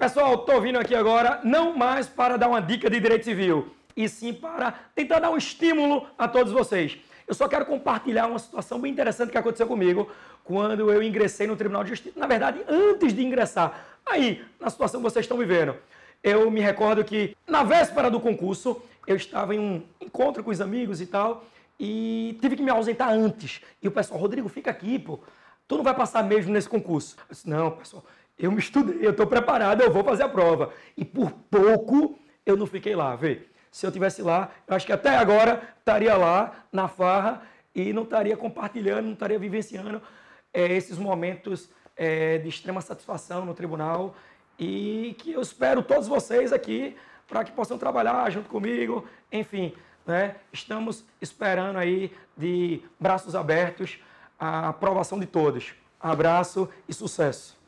Pessoal, estou vindo aqui agora não mais para dar uma dica de direito civil, e sim para tentar dar um estímulo a todos vocês. Eu só quero compartilhar uma situação bem interessante que aconteceu comigo quando eu ingressei no Tribunal de Justiça. Na verdade, antes de ingressar, aí, na situação que vocês estão vivendo. Eu me recordo que na véspera do concurso, eu estava em um encontro com os amigos e tal, e tive que me ausentar antes. E o pessoal, Rodrigo, fica aqui, pô. Tu não vai passar mesmo nesse concurso. Eu disse, não, pessoal, eu me estudei, eu estou preparado, eu vou fazer a prova. E por pouco eu não fiquei lá, vê. Se eu tivesse lá, eu acho que até agora estaria lá na farra e não estaria compartilhando, não estaria vivenciando é, esses momentos é, de extrema satisfação no tribunal e que eu espero todos vocês aqui para que possam trabalhar junto comigo, enfim, né? Estamos esperando aí de braços abertos a aprovação de todos. Abraço e sucesso.